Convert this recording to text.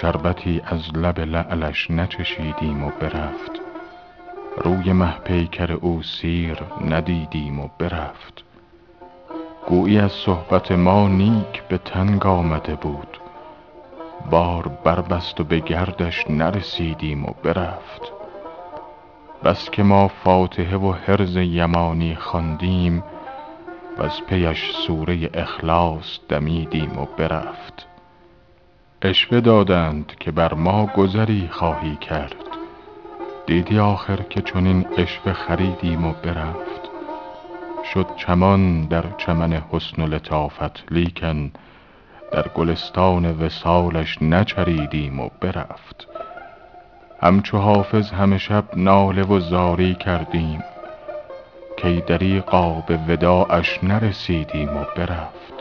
شربتی از لب لعلش نچشیدیم و برفت. روی مه پیکر او سیر ندیدیم و برفت. گویی از صحبت ما نیک به تنگ آمده بود. بار بربست و به گردش نرسیدیم و برفت. بس که ما فاتحه و حرز یمانی خواندیم وز پیش سوره اخلاص دمیدیم و برفت. عشوه دادند که بر ما گذری خواهی کرد. دیدی آخر که چنین عشوه خریدیم و برفت. شد چمان در چمن حسن و لطافت لیکن در گلستان وصالش نچریدیم و برفت. همچو حافظ همه شب ناله و زاری کردیم. کای دریغا به وداعش نرسیدیم و برفت.